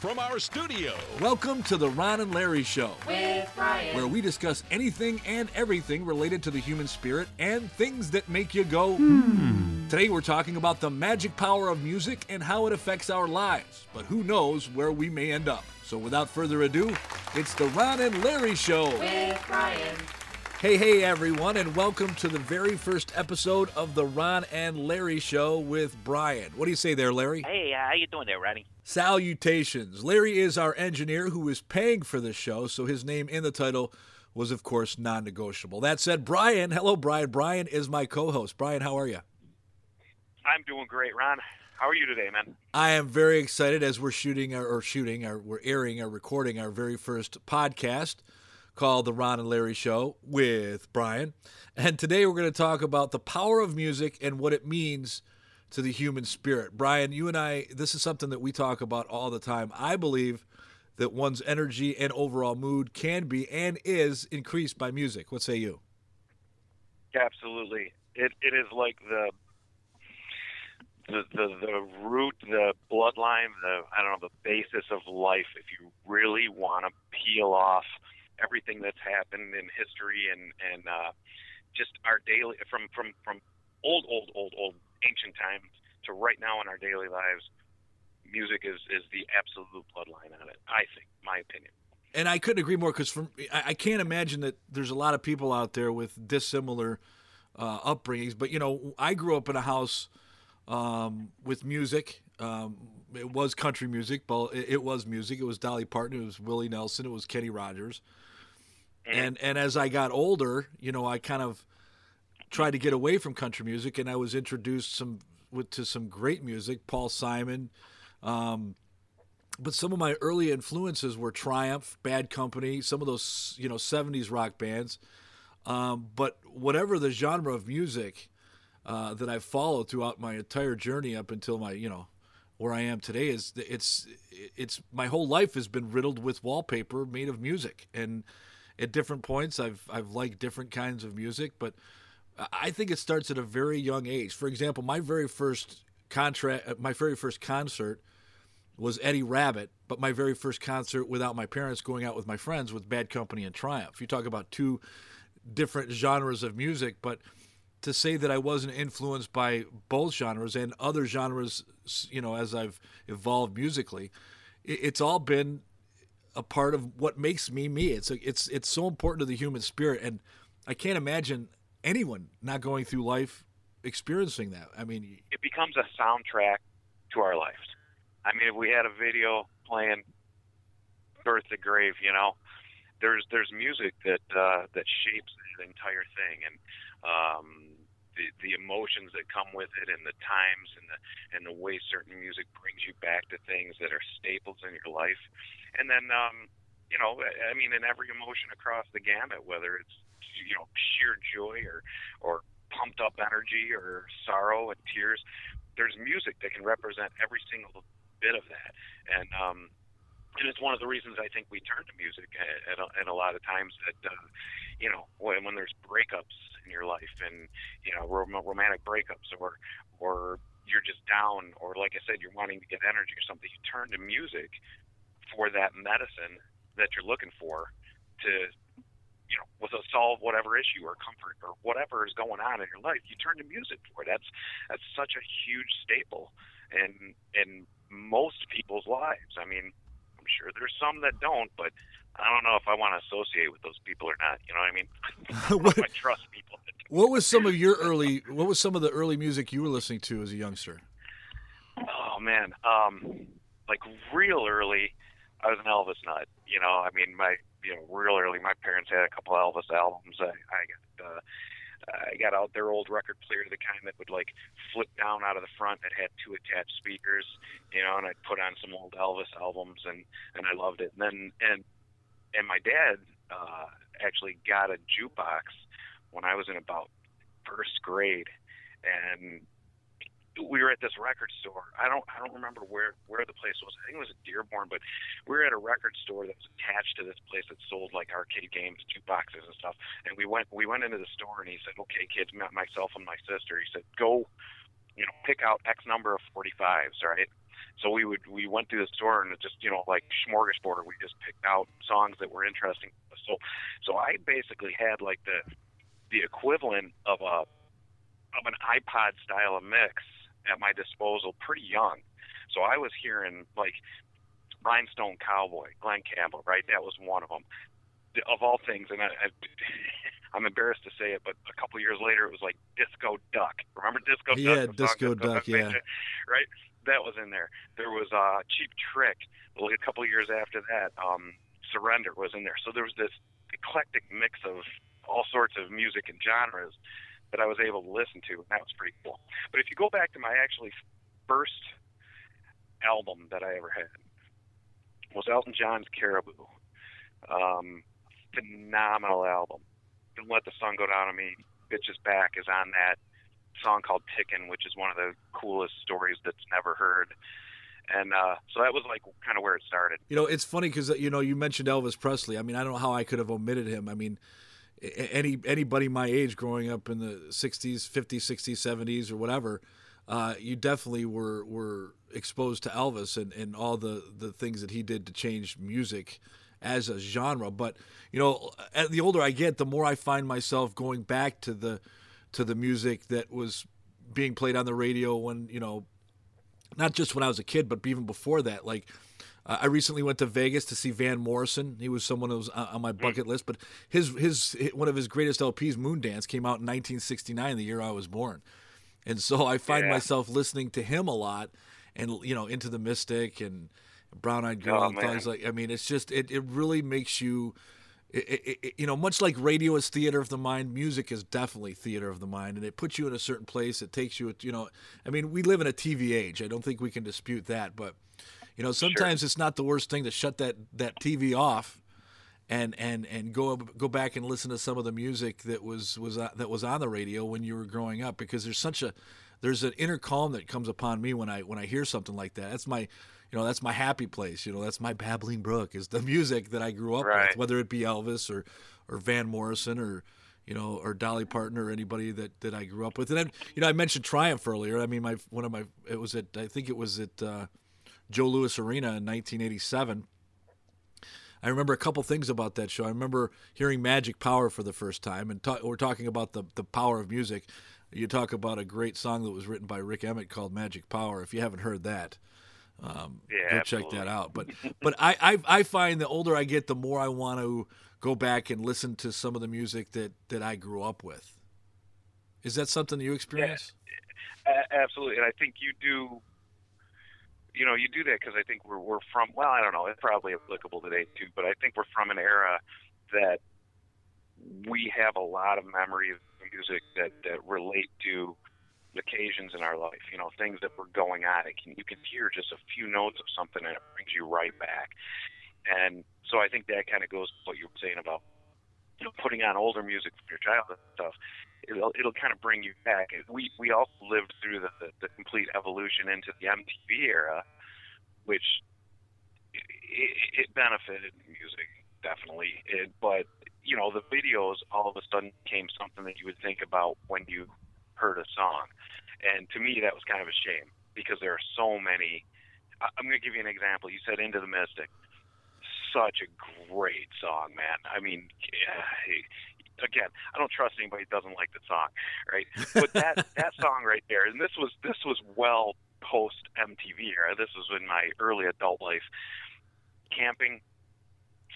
from our studio. Welcome to the Ron and Larry Show, with Brian. where we discuss anything and everything related to the human spirit and things that make you go. Hmm. Today we're talking about the magic power of music and how it affects our lives, but who knows where we may end up. So without further ado, it's the Ron and Larry Show. with Brian. Hey, hey, everyone, and welcome to the very first episode of the Ron and Larry Show with Brian. What do you say there, Larry? Hey, uh, how you doing there, Ronnie? Salutations. Larry is our engineer who is paying for this show, so his name in the title was, of course, non negotiable. That said, Brian, hello, Brian. Brian is my co host. Brian, how are you? I'm doing great, Ron. How are you today, man? I am very excited as we're shooting our, or shooting, our, we're airing or recording our very first podcast called The Ron and Larry Show with Brian. And today we're going to talk about the power of music and what it means to the human spirit. Brian, you and I, this is something that we talk about all the time. I believe that one's energy and overall mood can be and is increased by music. What say you? Absolutely. It it is like the the the, the root, the bloodline, the I don't know, the basis of life. If you really want to peel off everything that's happened in history and and uh, just our daily from from from old old old old ancient times to right now in our daily lives, music is is the absolute bloodline on it. I think, my opinion. and I couldn't agree more because from I, I can't imagine that there's a lot of people out there with dissimilar uh, upbringings. But you know, I grew up in a house um, with music. Um, it was country music, but it, it was music. It was Dolly Parton. It was Willie Nelson. It was Kenny Rogers. And and as I got older, you know, I kind of tried to get away from country music, and I was introduced some with to some great music, Paul Simon. Um, but some of my early influences were Triumph, Bad Company, some of those you know '70s rock bands. Um, but whatever the genre of music uh, that I've followed throughout my entire journey up until my you know where I am today is it's it's my whole life has been riddled with wallpaper made of music and at different points I've I've liked different kinds of music but I think it starts at a very young age. For example, my very first contract uh, my very first concert was Eddie Rabbitt, but my very first concert without my parents going out with my friends with Bad Company and Triumph. You talk about two different genres of music, but to say that I wasn't influenced by both genres and other genres, you know, as I've evolved musically, it's all been a part of what makes me me. It's a, it's it's so important to the human spirit, and I can't imagine anyone not going through life experiencing that. I mean, it becomes a soundtrack to our lives. I mean, if we had a video playing "Birth to Grave," you know, there's there's music that uh, that shapes the entire thing, and um, the the emotions that come with it, and the times, and the and the way certain music brings you back to things that are staples in your life, and then um, you know, I mean, in every emotion across the gamut, whether it's you know sheer joy or or pumped up energy or sorrow and tears, there's music that can represent every single bit of that, and um, and it's one of the reasons I think we turn to music at, a, at a lot of times that uh, you know when, when there's breakups in your life and you know rom- romantic breakups or or you're just down or like I said you're wanting to get energy or something you turn to music for that medicine that you're looking for to you know with a solve whatever issue or comfort or whatever is going on in your life you turn to music for it that's that's such a huge staple in in most people's lives I mean I'm sure there's some that don't, but I don't know if I want to associate with those people or not. You know what I mean? I don't know if I trust people. What was some of your early? What was some of the early music you were listening to as a youngster? Oh man, um, like real early, I was an Elvis nut. You know, I mean, my you know, real early, my parents had a couple Elvis albums. I, I got. Uh, I got out their old record player, the kind that would like flip down out of the front that had two attached speakers, you know, and I'd put on some old Elvis albums and and I loved it. And then and and my dad uh, actually got a jukebox when I was in about first grade, and we were at this record store. I don't I don't remember where where the place was. I think it was at Dearborn, but we were at a record store that was attached to this place that sold like arcade games, jukeboxes and stuff. And we went we went into the store and he said, "Okay, kids, myself and my sister." He said, "Go, you know, pick out X number of 45s, right?" So we would we went to the store and just you know like smorgasbord. We just picked out songs that were interesting. So so I basically had like the the equivalent of a of an iPod style of mix at my disposal pretty young. So I was hearing like Rhinestone Cowboy, Glen Campbell, right? That was one of them. Of all things, and I, I, I'm embarrassed to say it, but a couple years later, it was like Disco Duck. Remember Disco yeah, Duck? Disco, Disco Duck, yeah. Right? That was in there. There was uh, Cheap Trick. Like a couple years after that, um, Surrender was in there. So there was this eclectic mix of all sorts of music and genres that I was able to listen to, and that was pretty cool. But if you go back to my actually first album that I ever had, was Elton John's Caribou. Um, phenomenal album. Don't Let the Sun Go Down on Me, Bitches Back is on that song called Tickin', which is one of the coolest stories that's never heard. And uh, so that was like kind of where it started. You know, it's funny because you know you mentioned Elvis Presley. I mean, I don't know how I could have omitted him. I mean, any anybody my age growing up in the 60s 50s 60s 70s or whatever uh, you definitely were were exposed to elvis and, and all the the things that he did to change music as a genre. But you know the older i get the more i find myself going back to the to the music that was being played on the radio when you know not just when i was a kid but even before that like uh, I recently went to Vegas to see Van Morrison. He was someone who was on my bucket list, but his his one of his greatest LPs, Moondance, came out in 1969, the year I was born, and so I find yeah. myself listening to him a lot, and you know, Into the Mystic and Brown Eyed Girl oh, and things like. I mean, it's just it it really makes you. It, it, you know, much like radio is theater of the mind, music is definitely theater of the mind, and it puts you in a certain place. It takes you, you know, I mean, we live in a TV age. I don't think we can dispute that, but you know, sometimes sure. it's not the worst thing to shut that that TV off and and and go go back and listen to some of the music that was was uh, that was on the radio when you were growing up because there's such a there's an inner calm that comes upon me when I when I hear something like that. That's my you know that's my happy place. You know that's my babbling brook is the music that I grew up right. with, whether it be Elvis or or Van Morrison or you know or Dolly Parton or anybody that that I grew up with. And then you know I mentioned Triumph earlier. I mean my one of my it was at I think it was at uh, Joe Louis Arena in 1987. I remember a couple things about that show. I remember hearing Magic Power for the first time, and ta- we're talking about the the power of music. You talk about a great song that was written by Rik Emmett called Magic Power. If you haven't heard that, um, yeah, go absolutely. check that out. But but I, I I find the older I get, the more I want to go back and listen to some of the music that that I grew up with. Is that something you experience? Yeah, absolutely, and I think you do you know, you do that because I think we're we're from. Well, I don't know. It's probably applicable today too, but I think we're from an era that we have a lot of memories of music that that relate to occasions in our life. You know, things that were going on. It can, you can hear just a few notes of something, and it brings you right back. And so I think that kind of goes to what you were saying about you know putting on older music from your childhood stuff it'll it'll kind of bring you back. We we also lived through the, the, complete evolution into the MTV era, which it, it benefited music definitely. It, but you know the videos all of a sudden became something that you would think about when you heard a song, and to me that was kind of a shame because there are so many. I'm going to give you an example. You said "Into the Mystic." Such a great song, man. I mean, again, I don't trust anybody who doesn't like the song, right? But that that song right there, and this was this was well post MTV era. This was in my early adult life. Camping,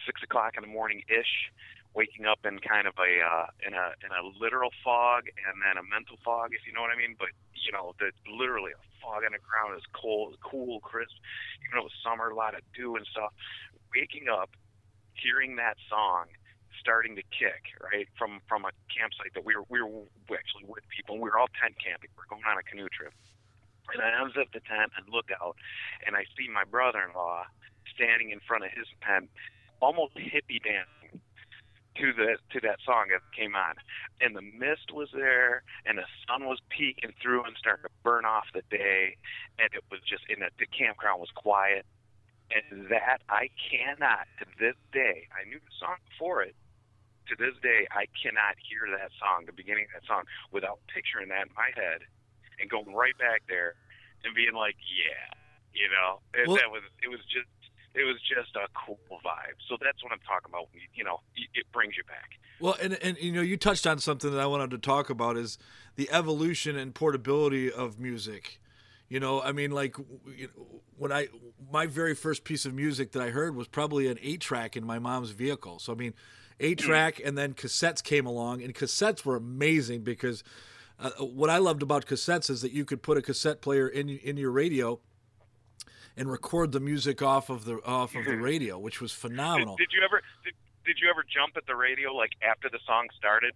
six o'clock in the morning ish, waking up in kind of a uh, in a in a literal fog and then a mental fog, if you know what I mean. But you know, the literally a fog on the ground is cold, cool, crisp. Even though it was summer, a lot of dew and stuff. Waking up, hearing that song starting to kick right from from a campsite that we were we were actually with people. We were all tent camping. We we're going on a canoe trip, and I unzip the tent and look out, and I see my brother-in-law standing in front of his tent, almost hippie dancing to the to that song that came on, and the mist was there, and the sun was peeking through and starting to burn off the day, and it was just in the, the campground was quiet, and that I cannot to this day. I knew the song before it, to this day, I cannot hear that song, the beginning of that song, without picturing that in my head and going right back there and being like, yeah, You know, and Well- that was it was just it was just a cool vibe. So that's what I'm talking about. you- You know, it brings you back. Well, and and you know, you touched on something that I wanted to talk about is the evolution and portability of music. You know, I mean, like w- you know, when I my very first piece of music that I heard was probably an eight track in my mom's vehicle. So I mean, eight track, and then cassettes came along, and cassettes were amazing because uh, what I loved about cassettes is that you could put a cassette player in in your radio and record the music off of the off of the radio, which was Did, phenomenal. did you ever did, did you ever jump at the radio like after the song started?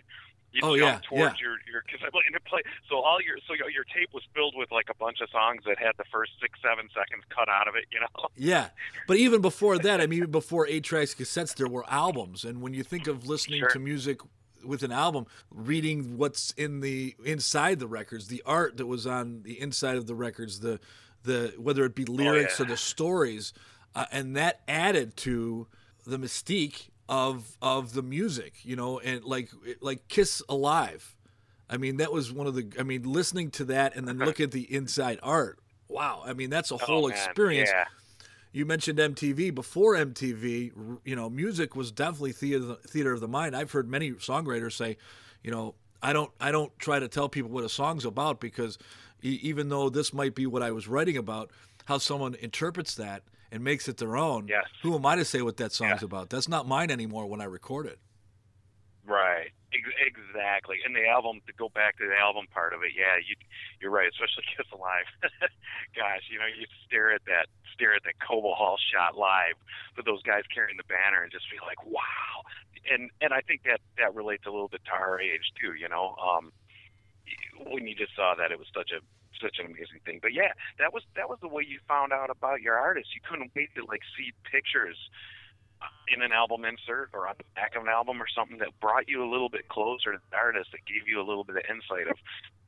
You Oh, jump yeah, towards your your cassette player and it play. So all your so your, your tape was filled with like a bunch of songs that had the first six seven seconds cut out of it. You know. Yeah, but even before that, I mean, even before eight tracks, cassettes, there were albums, and when you think of listening Sure. to music with an album, reading what's in the inside the records, the art that was on the inside of the records, the the whether it be lyrics or Oh, yeah. the stories, uh, and that added to the mystique of of the music, you know, and like like Kiss Alive. I mean, that was one of the. I mean, listening to that and then look at the inside art. Wow, I mean, that's a oh, whole oh, man. experience Yeah. you mentioned MTV. Before MTV, you know, music was definitely theater theater of the mind. I've heard many songwriters say, you know, I don't I don't try to tell people what a song's about because even though this might be what I was writing about, how someone interprets that and makes it their own. Yes. Who am I to say what that song's about? That's not mine anymore when I record it. Right. Ex- Exactly. And the album to go back to the album part of it, yeah, you you're right, especially Kiss Alive. Gosh, you know, you stare at that stare at that Cobo Hall shot live with those guys carrying the banner and just feel like, wow. And and I think that that relates a little bit to our age too, you know. Um when you just saw that it was such a such an amazing thing. But yeah, that was that was the way you found out about your artist. You couldn't wait to like see pictures in an album insert or on the back of an album or something that brought you a little bit closer to the artist that gave you a little bit of insight of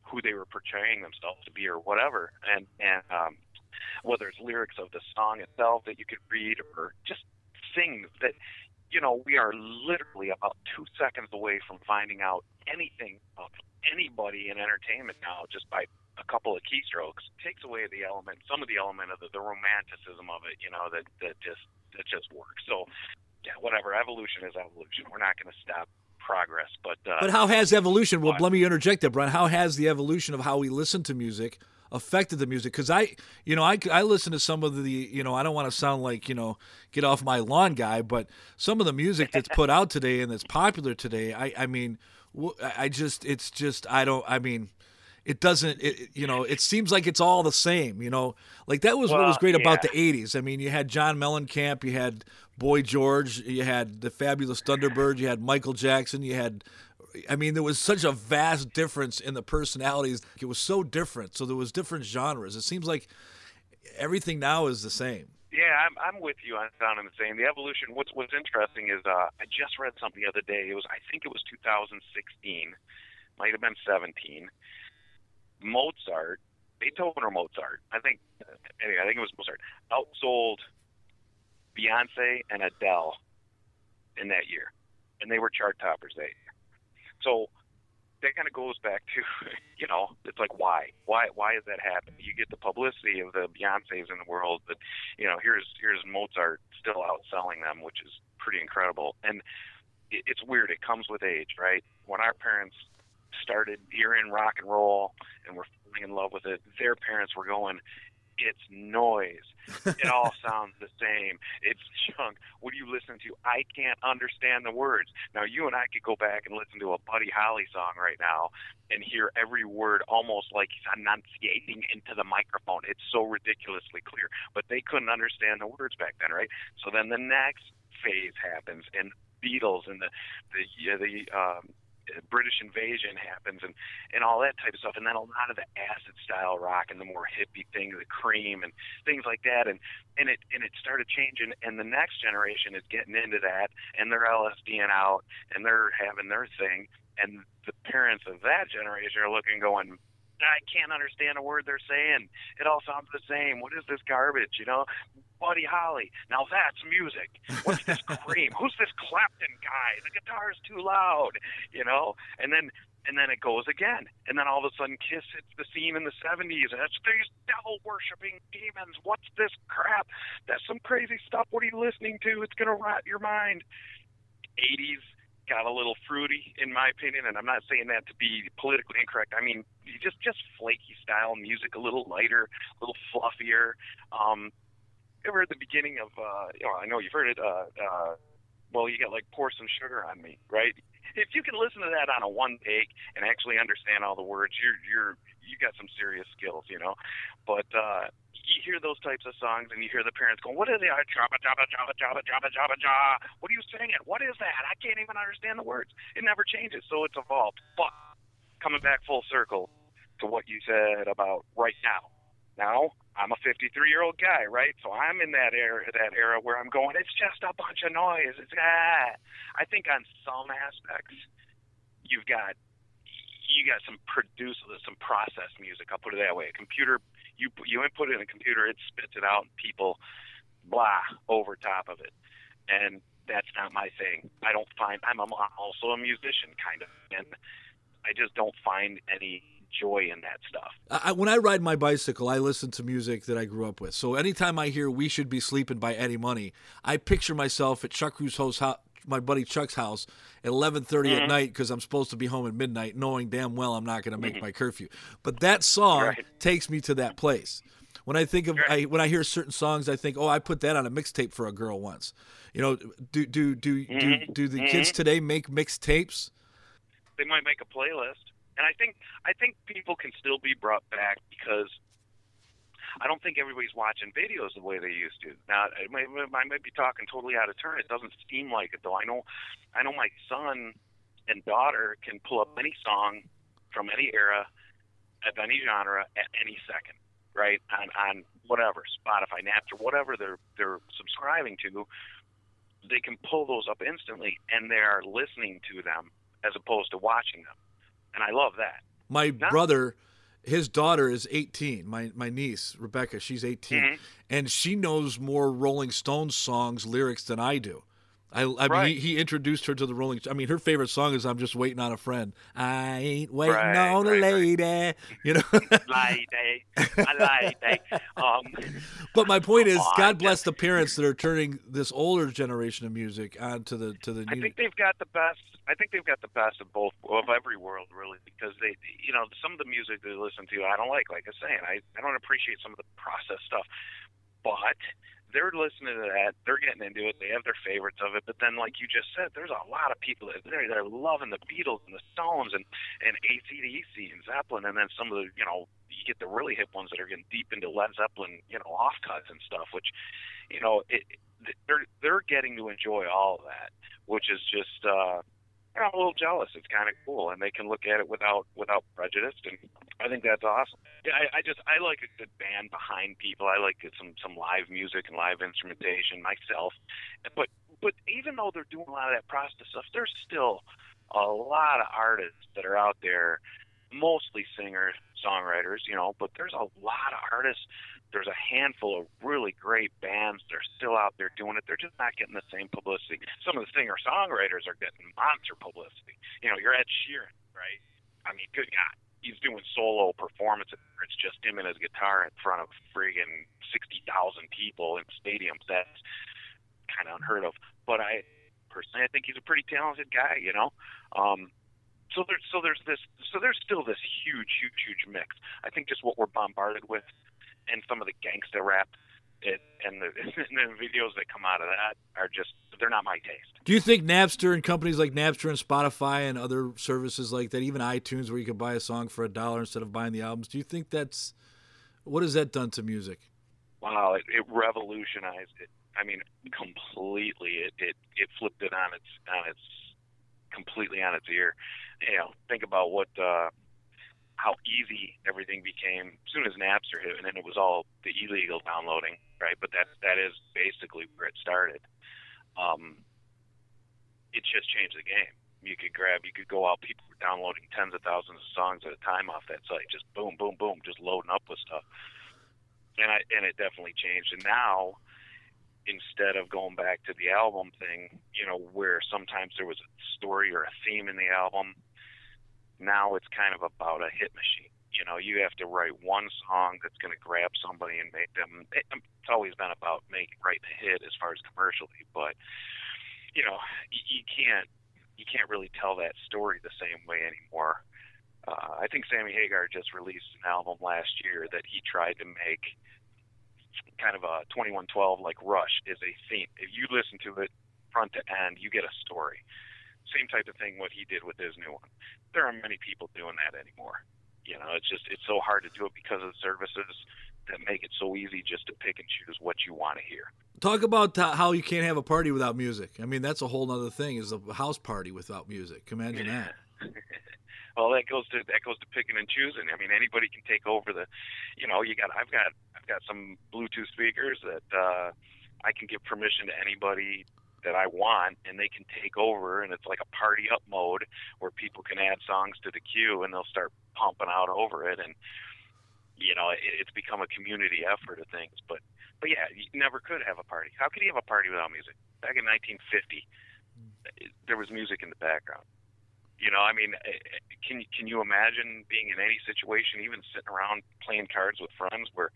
who they were portraying themselves to be or whatever and and um whether it's lyrics of the song itself that you could read or just things that you know we are literally about two seconds away from finding out anything of anybody in entertainment now just by a couple of keystrokes takes away the element some of the element of the, the romanticism of it you know that that just that just works so yeah whatever evolution is evolution we're not going to stop progress but uh But how has evolution? Well, What? let me interject there, Brian. How has the evolution of how we listen to music affected the music? Because I, you know, I, I listen to some of the, you know, I don't want to sound like, you know, get off my lawn guy, but some of the music that's put out today and that's popular today, I, I mean, I just, it's just, I don't, I mean, it doesn't, it, you know, it seems like it's all the same, you know, like that was what was Well, great about the 80s. I mean, you had John Mellencamp, you had Boy George, you had the Fabulous Thunderbird, you had Michael Jackson, you had I mean, there was such a vast difference in the personalities. It was so different. So there was different genres. It seems like everything now is the same. Yeah, I'm I'm with you on sounding the same. The evolution. What's what's interesting is uh, I just read something the other day. It was I think it was 2016, might have been 17. Mozart, Beethoven or Mozart. I think anyway, I think it was Mozart. Outsold Beyonce and Adele in that year, and they were chart toppers that year. So that kind of goes back to, you know, it's like why, why, why is that happening? You get the publicity of the Beyonces in the world, but you know, here's here's Mozart still outselling them, which is pretty incredible. And it, it's weird. It comes with age, right? When our parents started hearing rock and roll and were falling in love with it, their parents were going, it's noise. It all sounds the same. It's junk. What are you listening to? I can't understand the words. Now, you and I could go back and listen to a Buddy Holly song right now and hear every word almost like he's enunciating into the microphone. It's so ridiculously clear. But they couldn't understand the words back then, right? So then the next phase happens, and Beatles and the the yeah, the um, British invasion happens and and all that type of stuff, and then a lot of the acid style rock and the more hippie thing, the Cream and things like that, and and it and it started changing, and the next generation is getting into that, and they're LSDing out, and they're having their thing, and the parents of that generation are looking, going. I can't understand a word they're saying. It all sounds the same. What is this garbage? You know, Buddy Holly. Now that's music. What's this cream? Who's this Clapton guy? The guitar's too loud. You know, and then and then it goes again, and then all of a sudden Kiss hits the scene in the '70s, and it's these devil worshiping demons. What's this crap? That's some crazy stuff. What are you listening to? It's gonna rot your mind. '80s got a little fruity, in my opinion, and I'm not saying that to be politically incorrect. I mean, just just flaky style music, a little lighter, a little fluffier. Um, ever at the beginning of, uh, you know, I know you've heard it. Uh, uh, well, you got like pour some sugar on me, right? If you can listen to that on a one take and actually understand all the words, you're you're you got some serious skills, you know. But uh, you hear those types of songs and you hear the parents going, "What are they? Jabba jabba jabba jabba jabba jabba jabba. What are you singing? What is that? I can't even understand the words. It never changes, so it's evolved. But coming back full circle to what you said about right now. Now I'm a 53 year old guy, right? So I'm in that era, that era where I'm going. It's just a bunch of noise. It's ah. I think on some aspects, you've got you got some produce, some processed music. I'll put it that way. A computer, you you input it in a computer, it spits it out, and people blah over top of it, and that's not my thing. I don't find I'm also a musician, kind of, and I just don't find any joy in that stuff. I, when I ride my bicycle, I listen to music that I grew up with. So anytime I hear "We Should Be Sleeping" by Eddie Money, I picture myself at Chuck Russo's house, my buddy Chuck's house at 11:30 mm-hmm. at night because I'm supposed to be home at midnight, knowing damn well I'm not going to make mm-hmm. my curfew. But that song right. takes me to that place. When I think of right. I, when I hear certain songs, I think, oh, I put that on a mixtape for a girl once. You know, do do do mm-hmm. do, do the kids mm-hmm. today make mixtapes? They might make a playlist. And I think I think people can still be brought back because I don't think everybody's watching videos the way they used to. Now, I might, I might be talking totally out of turn. It doesn't seem like it though. I know, I know my son and daughter can pull up any song from any era, of any genre, at any second, right? On on whatever Spotify, Napster, whatever they're they're subscribing to, they can pull those up instantly, and they are listening to them as opposed to watching them and I love that. My brother, his daughter is 18. My my niece Rebecca, she's 18, mm-hmm. and she knows more Rolling Stones songs lyrics than I do. I, I right. mean, he, he, introduced her to the Rolling. I mean, her favorite song is "I'm Just Waiting on a Friend." I ain't waiting right, on right, a lady, you know. lady, lady. Um, but my point is, God bless the parents that are turning this older generation of music onto the to the. New... I think they've got the best. I think they've got the best of both of every world, really, because they, you know, some of the music they listen to, I don't like. Like I was saying, I I don't appreciate some of the process stuff, but they're listening to that, they're getting into it, they have their favorites of it. But then, like you just said, there's a lot of people that they're, they're loving the Beatles and the Stones and and AC/DC and Zeppelin, and then some of the you know you get the really hip ones that are getting deep into Led Zeppelin, you know, offcuts and stuff, which you know it, they're they're getting to enjoy all of that, which is just. uh I'm a little jealous. It's kind of cool, and they can look at it without without prejudice, and I think that's awesome. Yeah, I, I just I like a good band behind people. I like some some live music and live instrumentation myself, but but even though they're doing a lot of that process stuff, there's still a lot of artists that are out there, mostly singers, songwriters, you know, but there's a lot of artists there's a handful of really great bands that are still out there doing it. They're just not getting the same publicity. Some of the singer songwriters are getting monster publicity. You know, you're Ed Sheeran, right? I mean, good God, he's doing solo performances. It's just him and his guitar in front of friggin' sixty thousand people in stadiums. That's kind of unheard of. But I personally, I think he's a pretty talented guy. You know. Um, so there's so there's this so there's still this huge huge huge mix. I think just what we're bombarded with and some of the gangsta rap it, and, the, and the videos that come out of that are just they're not my taste. Do you think Napster and companies like Napster and Spotify and other services like that, even iTunes, where you could buy a song for a dollar instead of buying the albums, do you think that's what has that done to music? Wow, it, it revolutionized it. I mean, completely. It, it it flipped it on its on its completely on its ear. You know, think about what uh, how easy everything became as soon as Napster hit, and then it was all the illegal downloading, right? But that that is basically where it started. Um, it just changed the game. You could grab, you could go out. People were downloading tens of thousands of songs at a time off that site, just boom, boom, boom, just loading up with stuff. And I and it definitely changed. And now, instead of going back to the album thing, you know, where sometimes there was a story or a theme in the album Now it's kind of about a hit machine. You know, you have to write one song that's going to grab somebody and make them. It's always been about making writing a hit as far as commercially, but you know, you, can't you can't really tell that story the same way anymore. Uh, I think Sammy Hagar just released an album last year that he tried to make kind of a 2112 like Rush is a theme. If you listen to it front to end, you get a story. Same type of thing what he did with his new one. There aren't many people doing that anymore. You know, it's just it's so hard to do it because of the services that make it so easy just to pick and choose what you want to hear. Talk about how you can't have a party without music. I mean, that's a whole other thing. Is a house party without music? Imagine that. well, that goes to that goes to picking and choosing. I mean, anybody can take over the, you know, you got I've got I've got some Bluetooth speakers that uh, I can give permission to anybody that I want, and they can take over, and it's like a party up mode where people can add songs to the queue, and they'll start pumping out over it, and you know, it, it's become a community effort of things. But but yeah, you never could have a party. How could you have a party without music? Back in 1950, there was music in the background. You know, I mean, eh, eh, can can you imagine being in any situation, even sitting around playing cards with friends, where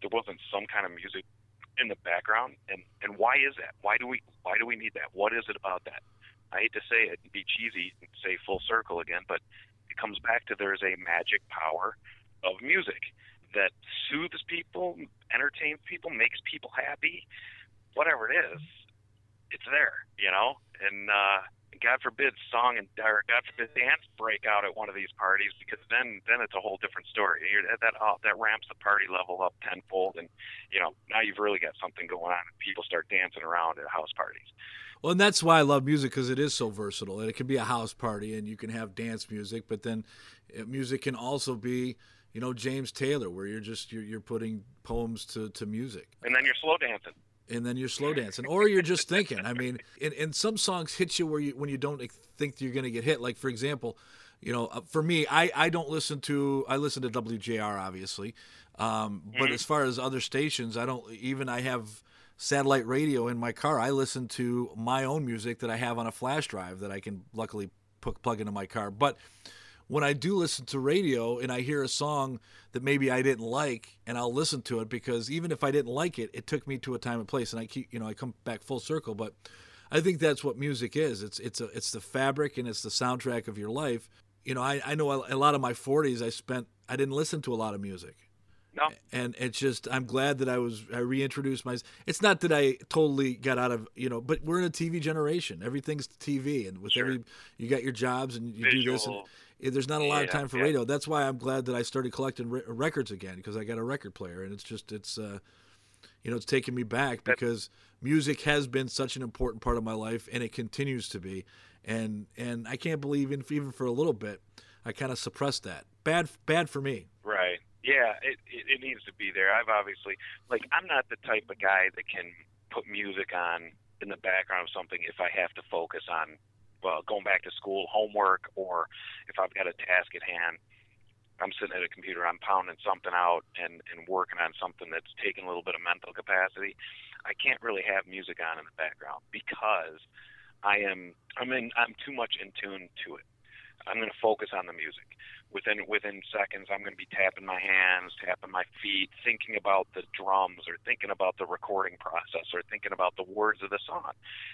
there wasn't some kind of music in the background? And and why is that? Why do we why do we need that? What is it about that? I hate to say it, and be cheesy, and say full circle again, but it comes back to there's a magic power of music that soothes people, entertains people, makes people happy, whatever it is, it's there, you know. And uh, God forbid song and or God forbid dance break out at one of these parties because then then it's a whole different story. You're, that uh, that ramps the party level up tenfold, and you know now you've really got something going on. and People start dancing around at house parties. Well, and that's why I love music because it is so versatile. And it can be a house party, and you can have dance music, but then uh, music can also be you know James Taylor, where you're just you're, you're putting poems to, to music, and then you're slow dancing and then you're slow dancing, or you're just thinking. I mean, and, and some songs hit you where you when you don't think you're going to get hit. Like for example, you know, uh, for me, I I don't listen to I listen to WJR obviously, um, but mm-hmm. as far as other stations, I don't even I have satellite radio in my car. I listen to my own music that I have on a flash drive that I can luckily plug into my car, but when I do listen to radio and I hear a song that maybe I didn't like, and I'll listen to it because even if I didn't like it, it took me to a time and place, and I keep, you know, I come back full circle. But I think that's what music is. It's it's a it's the fabric and it's the soundtrack of your life. You know, I I know a lot of my 40s I spent I didn't listen to a lot of music. No. And it's just I'm glad that I was I reintroduced my. It's not that I totally got out of you know, but we're in a TV generation. Everything's TV, and with sure. every you got your jobs and you Visual. do this. And, there's not a lot yeah, of time for yeah. radio. That's why I'm glad that I started collecting re- records again because I got a record player, and it's just it's uh, you know it's taking me back because music has been such an important part of my life, and it continues to be, and and I can't believe even even for a little bit, I kind of suppressed that. Bad bad for me. Right. Yeah. It, it it needs to be there. I've obviously like I'm not the type of guy that can put music on in the background of something if I have to focus on uh, going back to school, homework, or if I've got a task at hand, I'm sitting at a computer, I'm pounding something out and, and working on something that's taking a little bit of mental capacity. I can't really have music on in the background because I am I'm in I'm too much in tune to it. I'm going to focus on the music. Within within seconds, I'm going to be tapping my hands, tapping my feet, thinking about the drums, or thinking about the recording process, or thinking about the words of the song,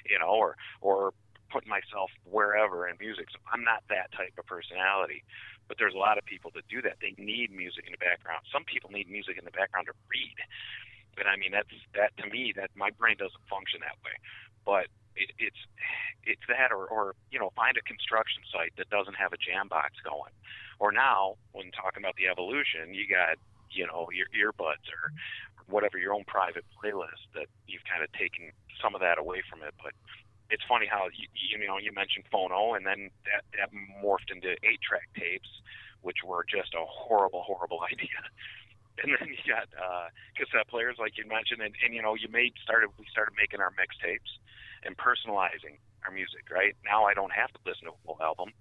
you know, or or putting myself wherever in music. So I'm not that type of personality. But there's a lot of people that do that. They need music in the background. Some people need music in the background to read. But I mean, that's that to me. That my brain doesn't function that way. But it, it's it's that, or or you know, find a construction site that doesn't have a jam box going. Or now, when talking about the evolution, you got you know your earbuds or whatever your own private playlist that you've kind of taken some of that away from it. But it's funny how you, you know you mentioned phono, and then that that morphed into eight track tapes, which were just a horrible, horrible idea. And then you got uh, cassette players, like you mentioned, and, and you know you made started we started making our mixtapes and personalizing our music. Right now, I don't have to listen to a full album.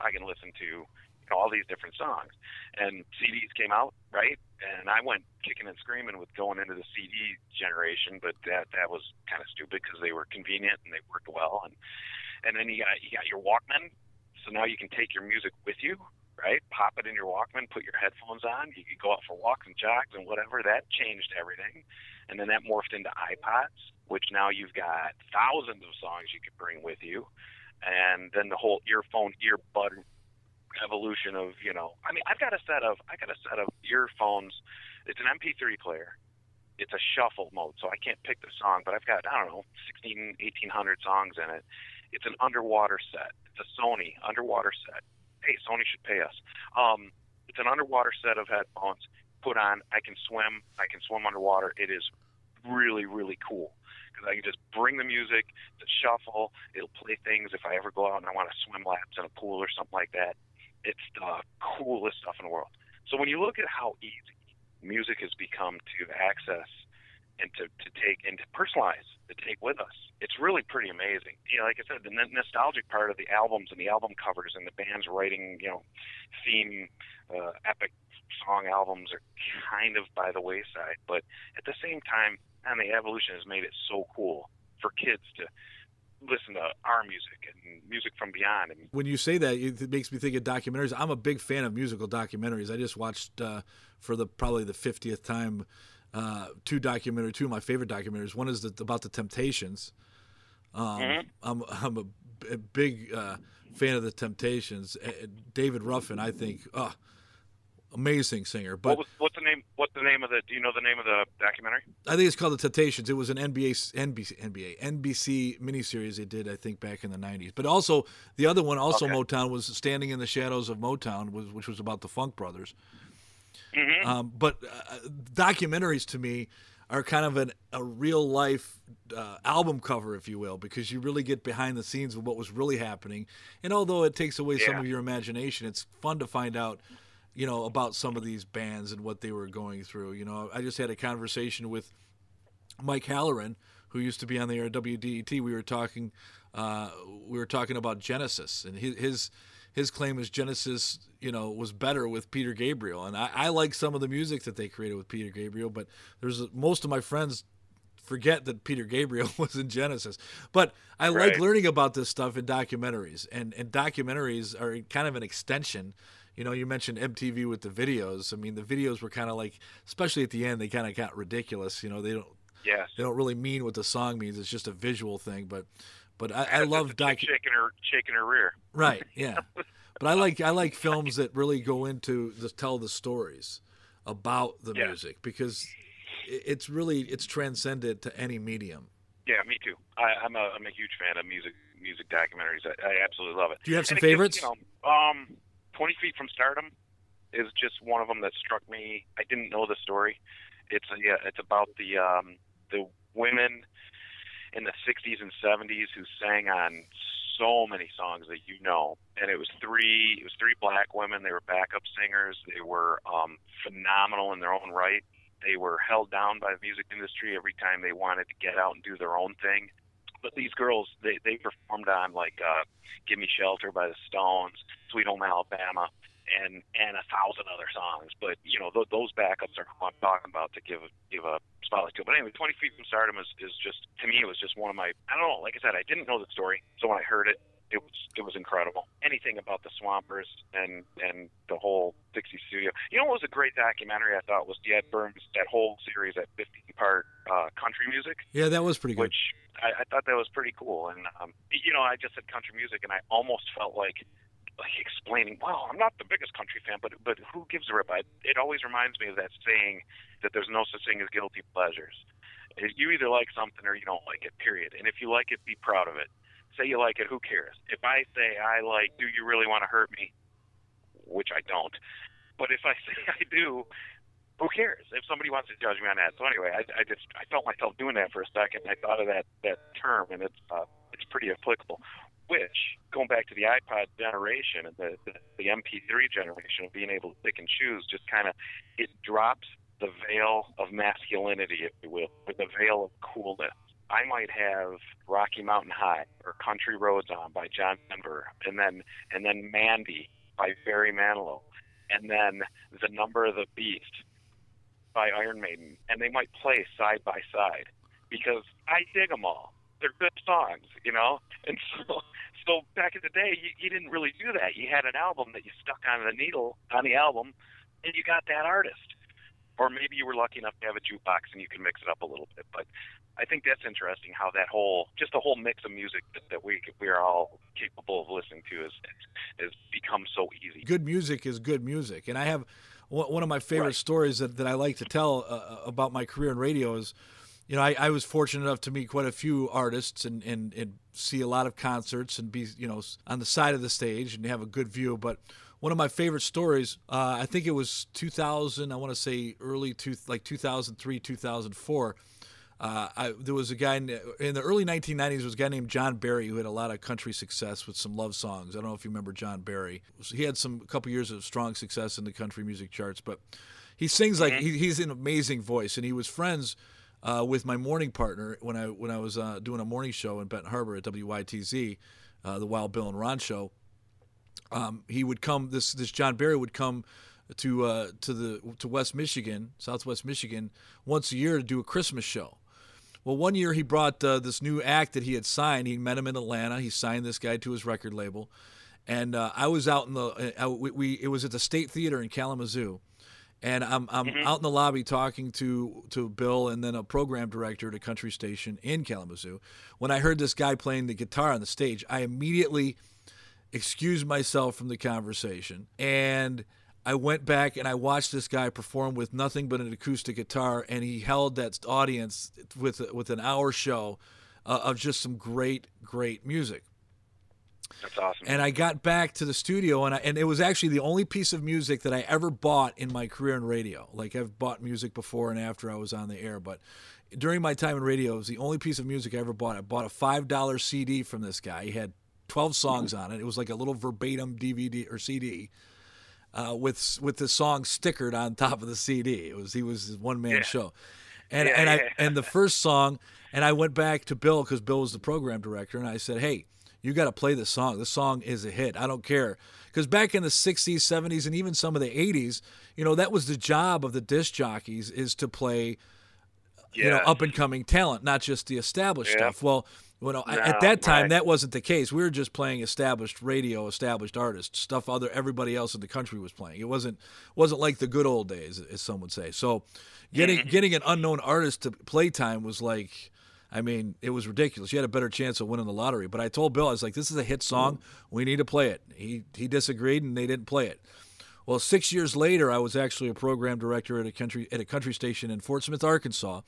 I can listen to know, all these different songs. And CDs came out, right? And I went kicking and screaming with going into the CD generation, but that that was kind of stupid because they were convenient and they worked well. And and then you got you got your Walkman So now you can take your music with you, right? Pop it in your Walkman, put your headphones on. You could go out for walks and jogs and whatever. That changed everything. And then that morphed into iPods, which now you've got thousands of songs you could bring with you. And then the whole earphone, earbud evolution of, you know, I mean, I've got a set of, I got a set of earphones. It's an MP3 player. It's a shuffle mode, so I can't pick the song, but I've got, I don't know, 16, 1800 songs in it. It's an underwater set. It's a Sony underwater set. Hey, Sony should pay us. Um, it's an underwater set of headphones. Put on. I can swim. I can swim underwater. It is really, really cool because I can just bring the music, the shuffle. It'll play things if I ever go out and I want to swim laps in a pool or something like that. It's the coolest stuff in the world. So when you look at how easy music has become to access and to, to take and to personalize, to take with us, it's really pretty amazing. You know, like I said, the nostalgic part of the albums and the album covers and the bands writing, you know, theme, uh, epic song albums are kind of by the wayside. But at the same time, and the evolution has made it so cool for kids to listen to our music and music from beyond. And when you say that, it makes me think of documentaries. I'm a big fan of musical documentaries. I just watched uh, for the probably the 50th time uh, two documentary, two of my favorite documentaries. One is the, about the Temptations. Um, mm-hmm. I'm I'm a, a big uh, fan of the Temptations. David Ruffin, I think, oh, amazing singer. But what was, what's the name? What's the name of the? Do you know the name of the documentary? I think it's called The Temptations. It was an NBA NBC NBA NBC miniseries they did, I think, back in the '90s. But also the other one, also okay. Motown, was Standing in the Shadows of Motown, was, which was about the Funk Brothers. Mm-hmm. Um, but uh, documentaries to me are kind of an, a real life uh, album cover, if you will, because you really get behind the scenes of what was really happening. And although it takes away yeah. some of your imagination, it's fun to find out you know, about some of these bands and what they were going through. You know, I just had a conversation with Mike Halloran, who used to be on the air at WDET. We were talking, uh, we were talking about Genesis, and his his his claim is Genesis, you know, was better with Peter Gabriel, and I, I like some of the music that they created with Peter Gabriel, but there's most of my friends forget that Peter Gabriel was in Genesis. But I right. like learning about this stuff in documentaries, and and documentaries are kind of an extension you know, you mentioned MTV with the videos. I mean, the videos were kind of like, especially at the end, they kind of got ridiculous. You know, they don't. Yes. They don't really mean what the song means. It's just a visual thing. But, but I, I love doc- shaking her, shaking her rear. Right. Yeah. but I like I like films that really go into the tell the stories about the yeah. music because it's really it's transcended to any medium. Yeah, me too. I, am a I'm a huge fan of music music documentaries. I, I absolutely love it. Do you have some favorites? Gives, you know, um, 20 Feet from Stardom is just one of them that struck me. I didn't know the story. It's a, yeah, it's about the um, the women in the 60s and 70s who sang on so many songs that you know, and it was three it was three black women. They were backup singers. They were um, phenomenal in their own right. They were held down by the music industry every time they wanted to get out and do their own thing. But these girls, they they performed on like uh, "Give Me Shelter" by the Stones, Sweet Home Alabama, and and a thousand other songs. But you know th- those backups are who I'm talking about to give give a spotlight to. But anyway, 20 Feet from Stardom is is just to me it was just one of my I don't know. Like I said, I didn't know the story, so when I heard it, it was it was incredible. Anything about the Swampers and and the whole Dixie Studio. You know what was a great documentary I thought was the Ed Burns that whole series that 15 part uh, country music. Yeah, that was pretty good. Which I, I thought that was pretty cool. And um, you know, I just said country music, and I almost felt like like explaining, well, I'm not the biggest country fan, but but who gives a rip? I, it always reminds me of that saying that there's no such thing as guilty pleasures. You either like something or you don't like it. Period. And if you like it, be proud of it. Say you like it. Who cares? If I say I like, do you really want to hurt me? Which I don't. But if I say I do, who cares if somebody wants to judge me on that? So anyway, I, I just I felt myself doing that for a second. I thought of that that term, and it's uh, it's pretty applicable which going back to the iPod generation and the, the, the MP3 generation of being able to pick and choose, just kind of it drops the veil of masculinity, if you will, or the veil of coolness. I might have Rocky Mountain High or Country Roads on by John Denver, and then and then Mandy by Barry Manilow, and then The Number of the Beast by Iron Maiden, and they might play side by side because I dig them all they're good songs, you know. And so, so back in the day, you, you didn't really do that. You had an album that you stuck on the needle on the album, and you got that artist. Or maybe you were lucky enough to have a jukebox and you can mix it up a little bit. But I think that's interesting how that whole, just the whole mix of music that, we we are all capable of listening to is has become so easy. Good music is good music, and I have one one of my favorite Right. stories that, that I like to tell uh, about my career in radio is, you know, I, I was fortunate enough to meet quite a few artists and, and, and see a lot of concerts and be, you know, on the side of the stage and have a good view. But one of my favorite stories, uh, I think it was 2000, I want to say early, two, like 2003, 2004. Uh, I, there was a guy in the, in the early 1990s. There was a guy named John Berry who had a lot of country success with some love songs. I don't know if you remember John Berry. He had some a couple years of strong success in the country music charts, but he sings like he, he's an amazing voice, and he was friends uh, with my morning partner when I when I was uh, doing a morning show in Benton Harbor at WYTZ, uh, the Wild Bill and Ron show. Um, he would come. This this John Berry would come to uh, to the to West Michigan, Southwest Michigan, once a year to do a Christmas show. Well, one year he brought uh, this new act that he had signed. He met him in Atlanta. He signed this guy to his record label, and uh, I was out in the uh, we, we it was at the State Theater in Kalamazoo, and I'm I'm out in the lobby talking to to Bill and then a program director at a country station in Kalamazoo. When I heard this guy playing the guitar on the stage, I immediately excused myself from the conversation and I went back and I watched this guy perform with nothing but an acoustic guitar, and he held that audience with with an hour show uh, of just some great, great music. That's awesome. And I got back to the studio, and I, and it was actually the only piece of music that I ever bought in my career in radio. Like I've bought music before and after I was on the air, but during my time in radio, it was the only piece of music I ever bought. I bought a five dollar CD from this guy. He had twelve songs on it. It was like a little verbatim DVD or CD. Uh, with with the song stickered on top of the CD, it was he was his one man Yeah. show, and Yeah, and I and the first song, and I went back to Bill because Bill was the program director, and I said, "Hey, you got to play this song. This song is a hit. I don't care." Because back in the '60s, '70s, and even some of the '80s, you know, that was the job of the disc jockeys is to play, you know, up and coming talent, not just the established Yeah. stuff. Well, know, No, at that time, right. that wasn't the case. We were just playing established radio, established artists, stuff other everybody else in the country was playing. It wasn't wasn't like the good old days, as some would say. So, getting getting an unknown artist to play time was like. I mean, it was ridiculous. You had a better chance of winning the lottery. But I told Bill, I was like, "This is a hit song. Mm. We need to play it." He he disagreed, and they didn't play it. Well, six years later, I was actually a program director at a country at a country station in Fort Smith, Arkansas.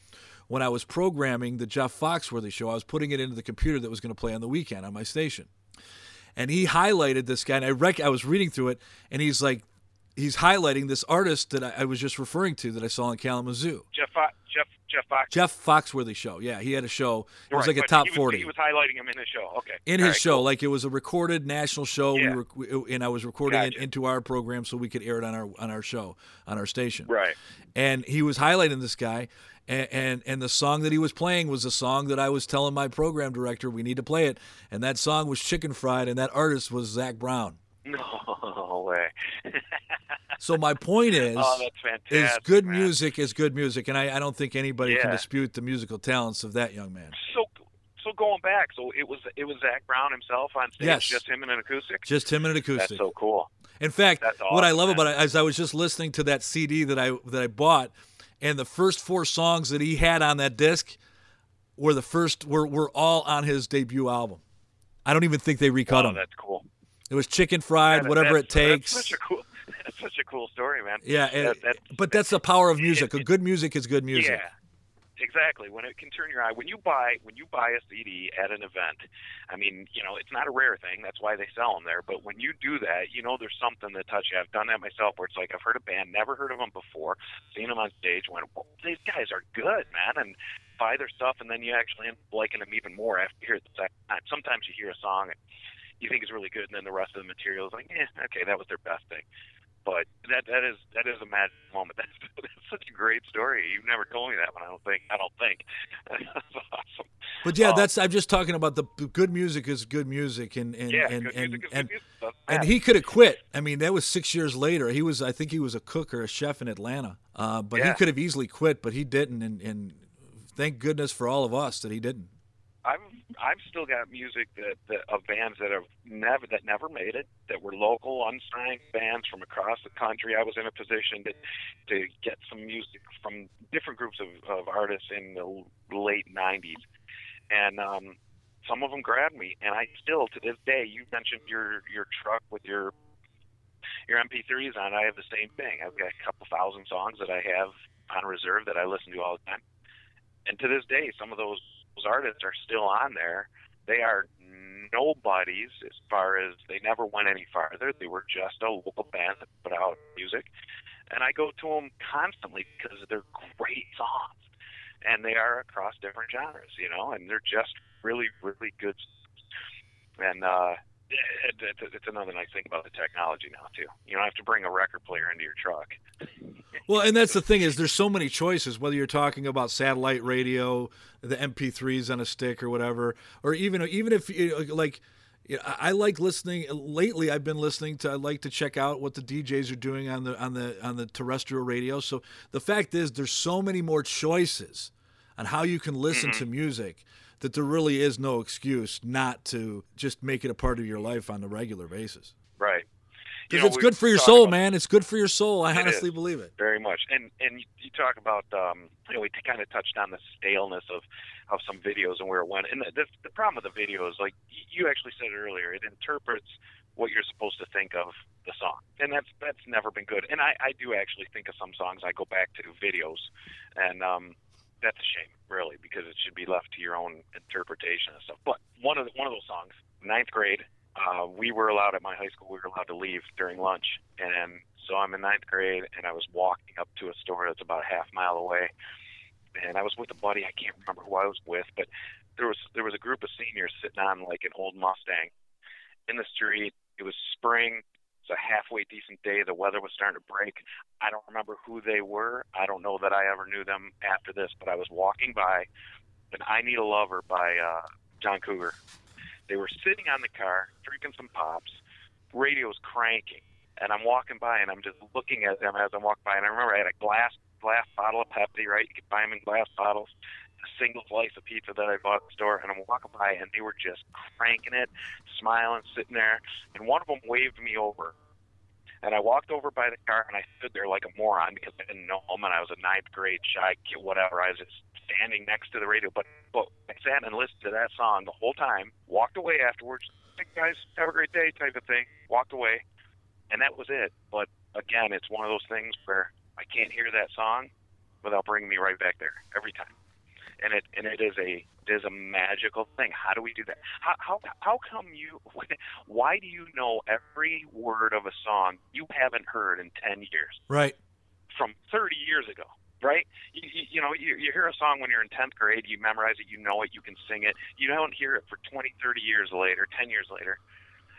When I was programming the Jeff Foxworthy show, I was putting it into the computer that was going to play on the weekend on my station. And he highlighted this guy, and I rec- I was reading through it, and he's like, he's highlighting this artist that I, I was just referring to that I saw in Kalamazoo. Jeff Fo- Jeff Jeff Fox. Jeff Foxworthy show. Yeah, he had a show. It was Right, like a top he was, forty He was highlighting him in his show. Okay. in All his right, show cool. like it was a recorded national show Yeah. we were and i was recording it into our program so we could air it on our on our show on our station Right. and he was highlighting this guy and, and and the song that he was playing was a song that i was telling my program director we need to play it and that song was chicken fried and that artist was Zac Brown No way. so my point is oh, is good man. music is good music and i, I don't think anybody can dispute the musical talents of that young man So so going back, so it was it was Zac Brown himself on stage, Yes. just him and an acoustic. just him and an acoustic. That's so cool. In fact, That's what I love man. about it is I was just listening to that CD that I that I bought, and the first four songs that he had on that disc were the first were were all on his debut album. I don't even think they recut Oh, them. that's cool. It was chicken fried, whatever it takes. That's such a cool. That's such a cool story, man. yeah, and- That- that- but that's the power of music. it- good music is good music. Yeah, exactly. When it can turn your eye, when you buy when you buy a CD at an event, I mean, you know, it's not a rare thing. That's why they sell them there. But when you do that, you know, there's something that touches you. I've done that myself, where it's like I've heard a band, never heard of them before, seen them on stage, went, well, these guys are good, man, and buy their stuff, and then you actually end up liking them even more after you hear it the second time. Sometimes you hear a song. And, you think is really good, and then the rest of the material is like, eh, okay, that was their best thing. But that that is that is a magic moment. That's, that's such a great story. You've never told me that one. I don't think. I don't think. That's awesome. But yeah, Um, that's I'm just talking about the good music is good music, and and Yeah, and and, and, good music. Doesn't and he could have quit. I mean, that was six years later. He was, I think, he was a cook or a chef in Atlanta. Uh, but he could have easily quit, but he didn't. And, and thank goodness for all of us that he didn't. I've I've still got music that, that of bands that have never that never made it that were local unsigned bands from across the country. I was in a position to to get some music from different groups of, of artists in the late '90s, and um, some of them grabbed me. And I still to this day. You mentioned your your truck with your your MP3s on. I have the same thing. I've got a couple thousand songs that I have on reserve that I listen to all the time. And to this day, some of those those artists are still on there. They are nobodies as far as they never went any farther. They were just a local band that put out music, and I go to them constantly because they're great songs, and they are across different genres, you know, and they're just really, really good. And uh, it, it, it's another nice thing about the technology now too. You don't have to bring a record player into your truck. Well, and that's the thing is there's so many choices. Whether you're talking about satellite radio, the MP3s on a stick or whatever, or even even if you like. I like listening. Lately, I've been listening to. I like to check out what the DJs are doing on the on the on the terrestrial radio. So the fact is, there's so many more choices on how you can listen mm-hmm. to music that there really is no excuse not to just make it a part of your life on a regular basis. Right. Because it's good for your soul, about, man. It's good for your soul. I honestly is, believe it. Very much. And and you talk about um, you know we kind of touched on the staleness of of some videos and where it went. And the, the, the problem with the video is like you actually said it earlier. It interprets what you're supposed to think of the song, and that's that's never been good. And I I do actually think of some songs. I go back to videos, and um, that's a shame, really, because it should be left to your own interpretation and stuff. But one of the, one of those songs, ninth grade, uh, we were allowed at my high school. We were allowed to leave during lunch, and so I'm in ninth grade, and I was walking up to a store that's about a half mile away, and I was with a buddy. I can't remember who I was with, but there was there was a group of seniors sitting on like an old Mustang in the street. It was spring It's a halfway decent day. The weather was starting to break. I don't remember who they were. I don't know that I ever knew them after this, but I was walking by and I Need a Lover by uh, John Cougar. They were sitting on the car, drinking some pops, radio's cranking, and I'm walking by and I'm just looking at them as I'm walking by. And I remember I had a glass glass bottle of Pepsi, right? You could buy them in glass bottles a single slice of pizza that I bought at the store, and I'm walking by, and they were just cranking it, smiling, sitting there, and one of them waved me over. And I walked over by the car, and I stood there like a moron because I didn't know him, and I was a ninth grade shy kid, whatever. I was just standing next to the radio, but but I sat and listened to that song the whole time. Walked away afterwards. Hey guys, have a great day, type of thing. Walked away, and that was it. But again, it's one of those things where I can't hear that song without bringing me right back there every time and it and it is a it is a magical thing. How do we do that? How how how come you? Why do you know every word of a song you haven't heard in ten years? Right. From thirty years ago. Right, you, you, you know, you, you hear a song when you're in 10th grade, you memorize it, you know it, you can sing it. You don't hear it for 20, 30 years later, 10 years later,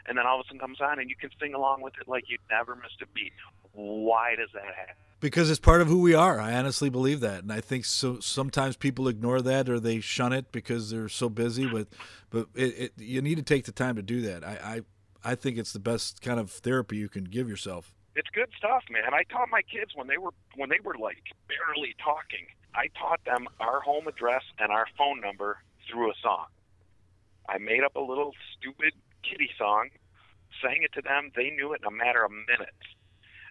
and then all of a sudden comes on and you can sing along with it like you never missed a beat. Why does that happen? because it's part of who we are. I honestly believe that, and I think so. Sometimes people ignore that or they shun it because they're so busy. But but it, it, you need to take the time to do that. I, I I think it's the best kind of therapy you can give yourself. It's good stuff, man. I taught my kids when they were when they were like barely talking. I taught them our home address and our phone number through a song. I made up a little stupid kitty song, sang it to them. They knew it in a matter of minutes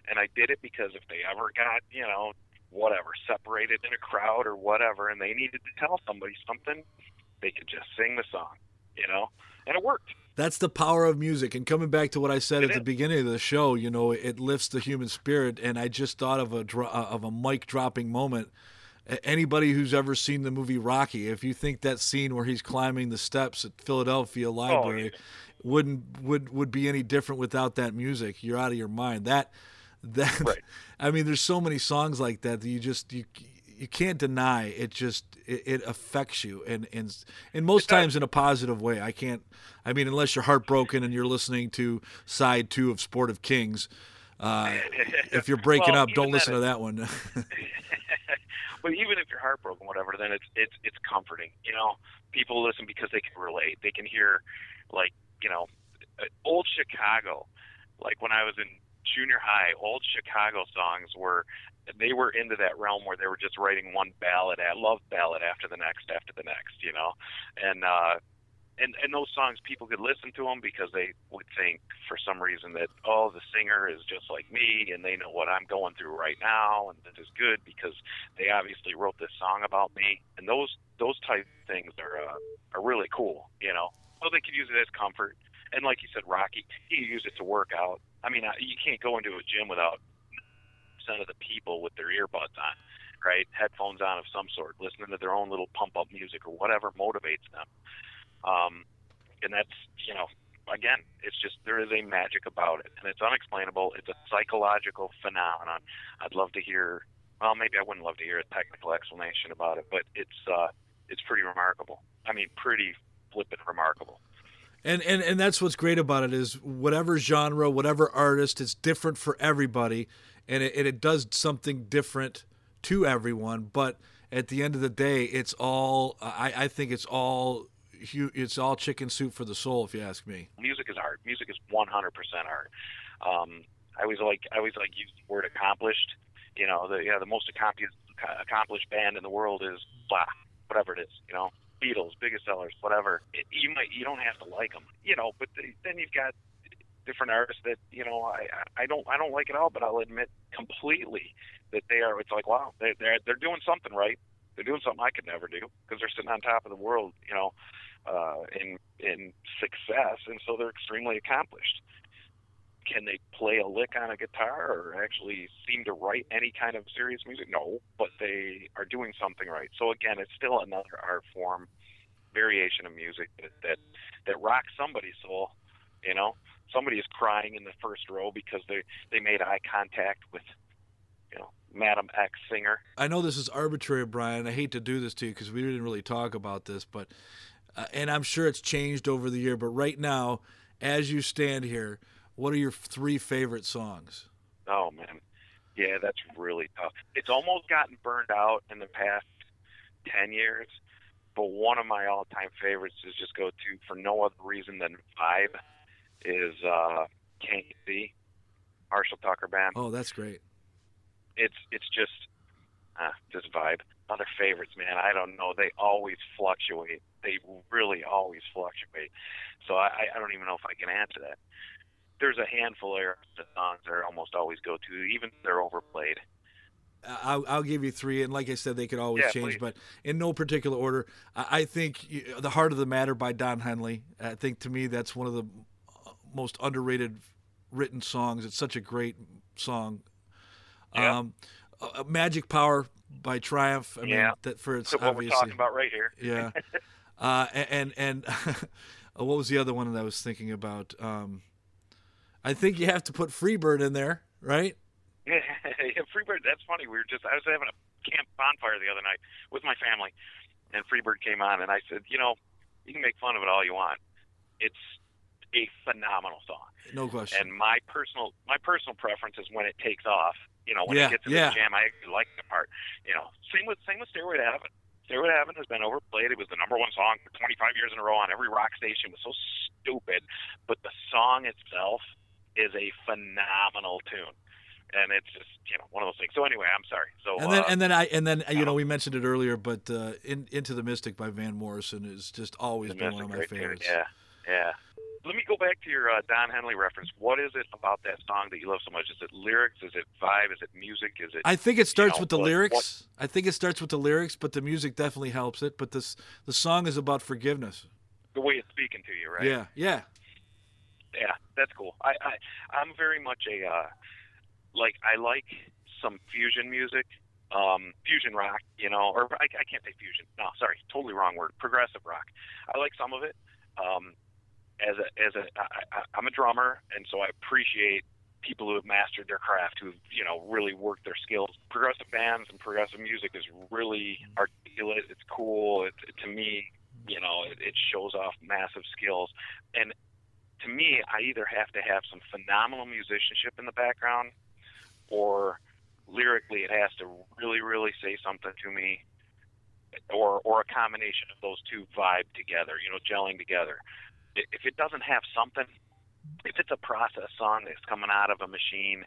and I did it because if they ever got, you know, whatever, separated in a crowd or whatever, and they needed to tell somebody something, they could just sing the song, you know, and it worked. That's the power of music. And coming back to what I said it at is. the beginning of the show, you know, it lifts the human spirit. And I just thought of a uh, of a mic dropping moment. Anybody who's ever seen the movie Rocky, if you think that scene where he's climbing the steps at Philadelphia Library oh, yeah. wouldn't would would be any different without that music, you're out of your mind. That that right. I mean, there's so many songs like that that you just you you can't deny it. Just it, it affects you, and and and most times in a positive way. I can't. I mean, unless you're heartbroken and you're listening to side two of Sport of Kings. Uh, if you're breaking well, up, don't listen is, to that one. but even if you're heartbroken, whatever, then it's it's it's comforting. You know, people listen because they can relate. They can hear, like you know, uh, old Chicago. Like when I was in junior high, old Chicago songs were they were into that realm where they were just writing one ballad, at love ballad after the next, after the next, you know. and uh, and and those songs people could listen to them because they would think for some reason that oh the singer is just like me and they know what I'm going through right now and this is good because they obviously wrote this song about me. And those those type things are uh, are really cool you know? So they could use it as comfort. And like you said Rocky he used it to work out. I mean you can't go into a gym without of the people with their earbuds on right headphones on of some sort listening to their own little pump up music or whatever motivates them um, and that's, you know, again, it's just there is a magic about it, and it's unexplainable. It's a psychological phenomenon. I'd love to hear. Well, maybe I wouldn't love to hear a technical explanation about it, but it's uh, it's pretty remarkable. I mean, pretty flippant remarkable. And, and and that's what's great about it is whatever genre, whatever artist, it's different for everybody, and it, and it does something different to everyone. But at the end of the day, it's all I, I think it's all it's all chicken soup for the soul, if you ask me. Music is art. Music is 100% art. Um, I always like I always like use the word accomplished. You know, the yeah the most accomplished accomplished band in the world is blah, whatever it is. You know, Beatles, biggest sellers, whatever. It, you might you don't have to like them, you know, but the, then you've got different artists that you know I I don't I don't like it all, but I'll admit completely that they are. It's like wow, they they're they're doing something right. They're doing something I could never do because they're sitting on top of the world, you know, uh, in in success, and so they're extremely accomplished. Can they play a lick on a guitar or actually seem to write any kind of serious music? No, but they are doing something right. So again, it's still another art form, variation of music that that, that rocks somebody's soul. You know, somebody is crying in the first row because they they made eye contact with you know Madam X singer. I know this is arbitrary, Brian. I hate to do this to you because we didn't really talk about this, but uh, and I'm sure it's changed over the year. But right now, as you stand here, what are your three favorite songs? Oh man, yeah, that's really tough. It's almost gotten burned out in the past ten years, but one of my all-time favorites is just go to for no other reason than vibe is uh, Can't You See, Marshall Tucker Band. Oh, that's great. It's it's just uh, just vibe other favorites, man. I don't know. They always fluctuate. They really always fluctuate. So I, I don't even know if I can answer that. There's a handful of songs that I almost always go to, even if they're overplayed. I'll, I'll, give you three, and like I said, they could always yeah, change, please. but in no particular order. I think "The Heart of the Matter" by Don Henley. I think to me that's one of the most underrated written songs. It's such a great song. Yeah. Um, uh, Magic Power by Triumph. I yeah. mean, that for its so what obviously. we're talking about right here. yeah. Uh, and and, what was the other one that I was thinking about? Um, I think you have to put Freebird in there, right? Yeah, Freebird. That's funny. We were just I was having a camp bonfire the other night with my family, and Freebird came on, and I said, you know, you can make fun of it all you want. It's a phenomenal song. No question. And my personal my personal preference is when it takes off. You know, when Yeah, it gets in yeah. the jam, I actually like the part. You know, same with same with Stairway to Heaven. Stairway to Heaven has been overplayed. It was the number one song for 25 years in a row on every rock station. It was so stupid, but the song itself is a phenomenal tune, and it's just you know one of those things. So anyway, I'm sorry. So and then uh, and then I and then you know we mentioned it earlier, but uh, in, Into the Mystic by Van Morrison is just always been one of my favorites. Yeah, yeah. Let me go back to your uh, Don Henley reference. What is it about that song that you love so much? Is it lyrics? Is it vibe? Is it music? Is it? I think it starts know, with the what- lyrics. I think it starts with the lyrics, but the music definitely helps it. But this the song is about forgiveness. the way it's speaking to you, right? Yeah, yeah. yeah, that's cool. I, I I'm very much a uh, like I like some fusion music, um, fusion rock, you know, or I, I can't say fusion. No, sorry, totally wrong word. Progressive rock. I like some of it. Um, as a as a I, I, I'm a drummer, and so I appreciate people who have mastered their craft, who've you know really worked their skills. Progressive bands and progressive music is really articulate. It's cool. It, to me, you know, it, it shows off massive skills, and to me, I either have to have some phenomenal musicianship in the background, or lyrically, it has to really, really say something to me, or or a combination of those two vibe together, you know, gelling together. If it doesn't have something, if it's a process song that's coming out of a machine,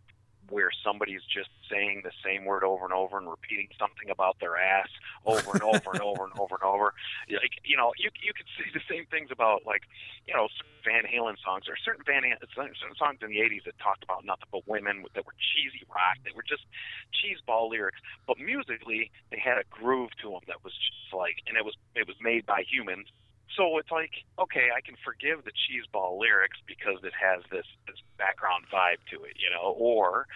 where somebody's just saying the same word over and over and repeating something about their ass over and over and over and over and over. Like you know, you you could say the same things about like you know Van Halen songs or certain Van Halen certain songs in the '80s that talked about nothing but women that were cheesy rock. They were just cheeseball lyrics, but musically they had a groove to them that was just like, and it was it was made by humans so it's like, okay, I can forgive the cheeseball lyrics because it has this this background vibe to it, you know, or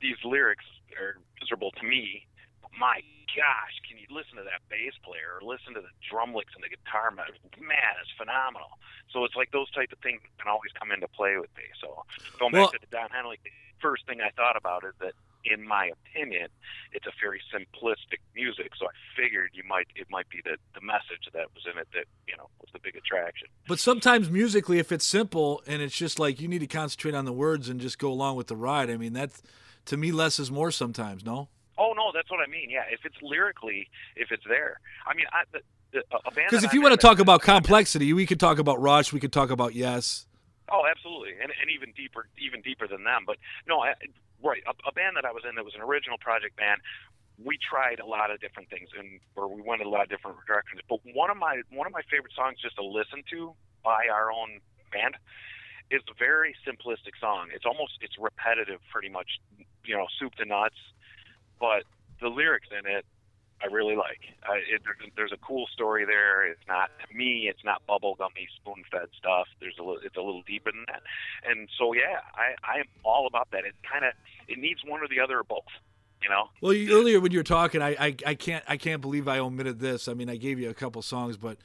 these lyrics are miserable to me. But my gosh, can you listen to that bass player or listen to the drum licks and the guitar? Man, it's phenomenal. So it's like those type of things can always come into play with me. So going back well, to the Don Henley, first thing I thought about is that in my opinion, it's a very simplistic music. So I figured you might it might be the the message that was in it that you know was the big attraction. But sometimes musically, if it's simple and it's just like you need to concentrate on the words and just go along with the ride. I mean, that's to me less is more sometimes. No. Oh no, that's what I mean. Yeah, if it's lyrically, if it's there. I mean, I, the, the, because if you want to talk about complexity, we could talk about Rush. We could talk about Yes. Oh, absolutely, and and even deeper, even deeper than them. But no, I, right, a, a band that I was in that was an original project band. We tried a lot of different things, and or we went a lot of different directions. But one of my one of my favorite songs just to listen to by our own band is a very simplistic song. It's almost it's repetitive, pretty much, you know, soup to nuts. But the lyrics in it I really like. Uh, it, there's, there's a cool story there. It's not to me. It's not bubblegummy, spoon-fed stuff. There's a little. It's a little deeper than that. And so yeah, I I am all about that. It kind of it needs one or the other or both. You know. Well, you, earlier when you were talking, I, I I can't I can't believe I omitted this. I mean, I gave you a couple songs, but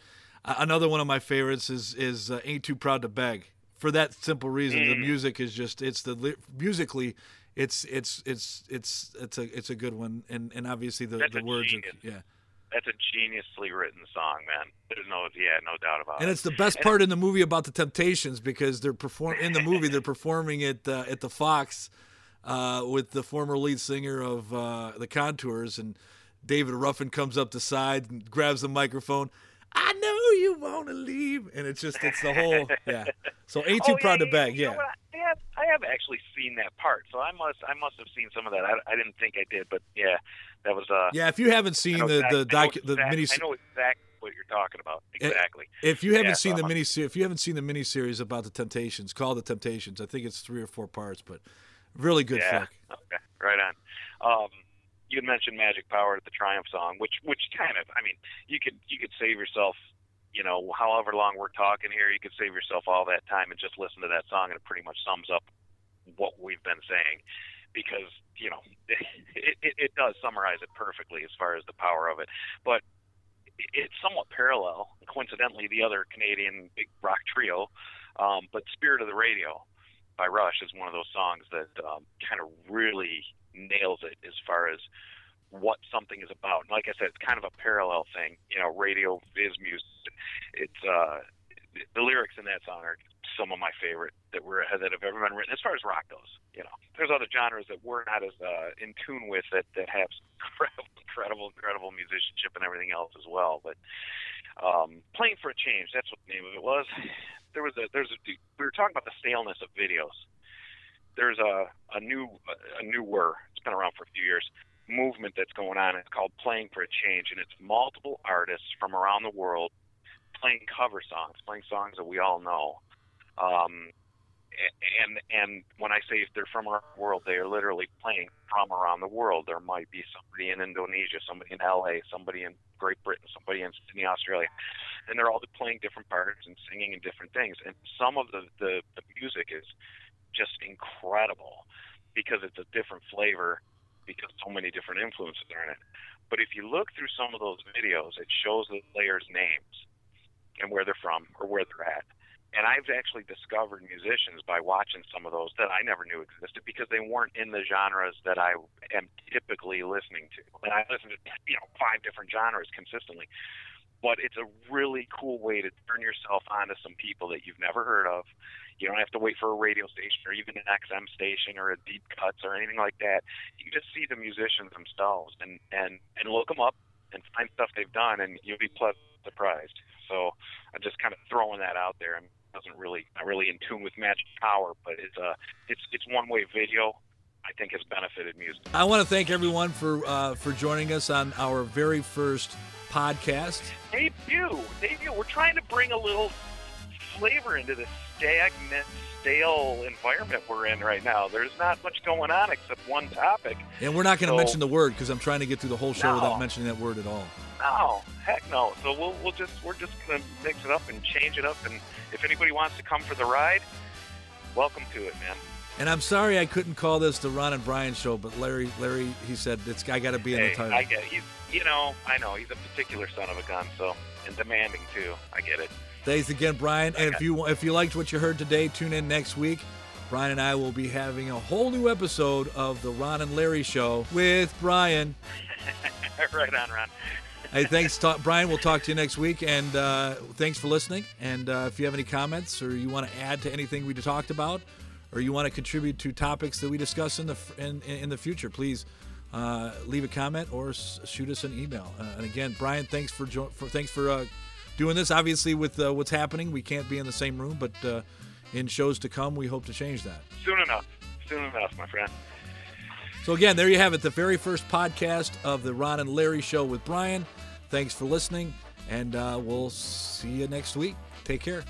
another one of my favorites is is uh, "Ain't Too Proud to Beg." For that simple reason, mm. the music is just it's the musically it's it's it's it's it's a it's a good one, and and obviously the That's the words, are, yeah. That's a geniusly written song, man. There's no, yeah, no doubt about and it. And it's the best part in the movie about the Temptations because they're perform in the movie they're performing it uh, at the Fox uh, with the former lead singer of uh, the Contours, and David Ruffin comes up the side and grabs the microphone. I know you want to leave, and it's just it's the whole yeah. So ain't too oh, proud yeah, to beg, yeah. I have I have actually seen that part, so I must I must have seen some of that. I, I didn't think I did, but yeah, that was uh. Yeah, if you haven't seen the exactly, the doc the mini, I know exactly what you're talking about. Exactly. If you haven't yeah, seen so the mini series, if you haven't seen the mini series about the Temptations, called the Temptations. I think it's three or four parts, but really good yeah, flick. Okay, right on. Um, you mentioned Magic Power, the Triumph song, which which kind of I mean you could you could save yourself you know, however long we're talking here, you could save yourself all that time and just listen to that song, and it pretty much sums up what we've been saying. Because you know, it, it, it does summarize it perfectly as far as the power of it. But it's somewhat parallel. Coincidentally, the other Canadian big rock trio, um, but "Spirit of the Radio" by Rush is one of those songs that um, kind of really nails it as far as what something is about. And like I said, it's kind of a parallel thing. You know, radio viz music. It's uh, the lyrics in that song are some of my favorite that were that have ever been written. As far as rock goes, you know, there's other genres that we're not as uh, in tune with that that have incredible, incredible, incredible musicianship and everything else as well. But um, playing for a change, that's what the name of it was. There was a there's a we were talking about the staleness of videos. There's a a new a newer. It's been around for a few years movement that's going on. It's called Playing for a Change, and it's multiple artists from around the world playing cover songs, playing songs that we all know. Um, and and when I say if they're from around the world, they are literally playing from around the world. There might be somebody in Indonesia, somebody in LA, somebody in Great Britain, somebody in Sydney, Australia, and they're all playing different parts and singing in different things. And some of the the, the music is just incredible because it's a different flavor because so many different influences are in it. But if you look through some of those videos, it shows the players' names and where they're from or where they're at. And I've actually discovered musicians by watching some of those that I never knew existed because they weren't in the genres that I am typically listening to. And I listen to you know five different genres consistently. But it's a really cool way to turn yourself onto some people that you've never heard of you don't have to wait for a radio station or even an XM station or a deep cuts or anything like that. You can just see the musicians themselves and and and look them up and find stuff they've done, and you'll be pleasantly surprised. So I'm just kind of throwing that out there. I doesn't really not really in tune with Magic Power, but it's a it's it's one way video. I think has benefited music. I want to thank everyone for uh, for joining us on our very first podcast. Debut, debut. We're trying to bring a little flavor into this stagnant, stale environment we're in right now. There's not much going on except one topic. And we're not going to So- mention the word because I'm trying to get through the whole show No. without mentioning that word at all. No, heck no. So we'll we'll just we're just gonna mix it up and change it up. And if anybody wants to come for the ride, welcome to it, man. And I'm sorry I couldn't call this the Ron and Brian show, but Larry, Larry, he said it's I got to be in the Hey, title. I get he's you know I know he's a particular son of a gun, so and demanding too. I get it. Thanks again, Brian. And if you if you liked what you heard today, tune in next week. Brian and I will be having a whole new episode of the Ron and Larry show with Brian. right on, Ron. Hey, thanks, ta- Brian. We'll talk to you next week, and uh, thanks for listening. And uh, if you have any comments or you want to add to anything we talked about, or you want to contribute to topics that we discuss in the in, in the future, please uh, leave a comment or s- shoot us an email. Uh, and again, Brian, thanks for, jo- for thanks for uh, doing this. Obviously, with uh, what's happening, we can't be in the same room, but uh, in shows to come, we hope to change that. Soon enough. Soon enough, my friend. So again, there you have it, the very first podcast of the Ron and Larry show with Brian. Thanks for listening, and uh, we'll see you next week. Take care.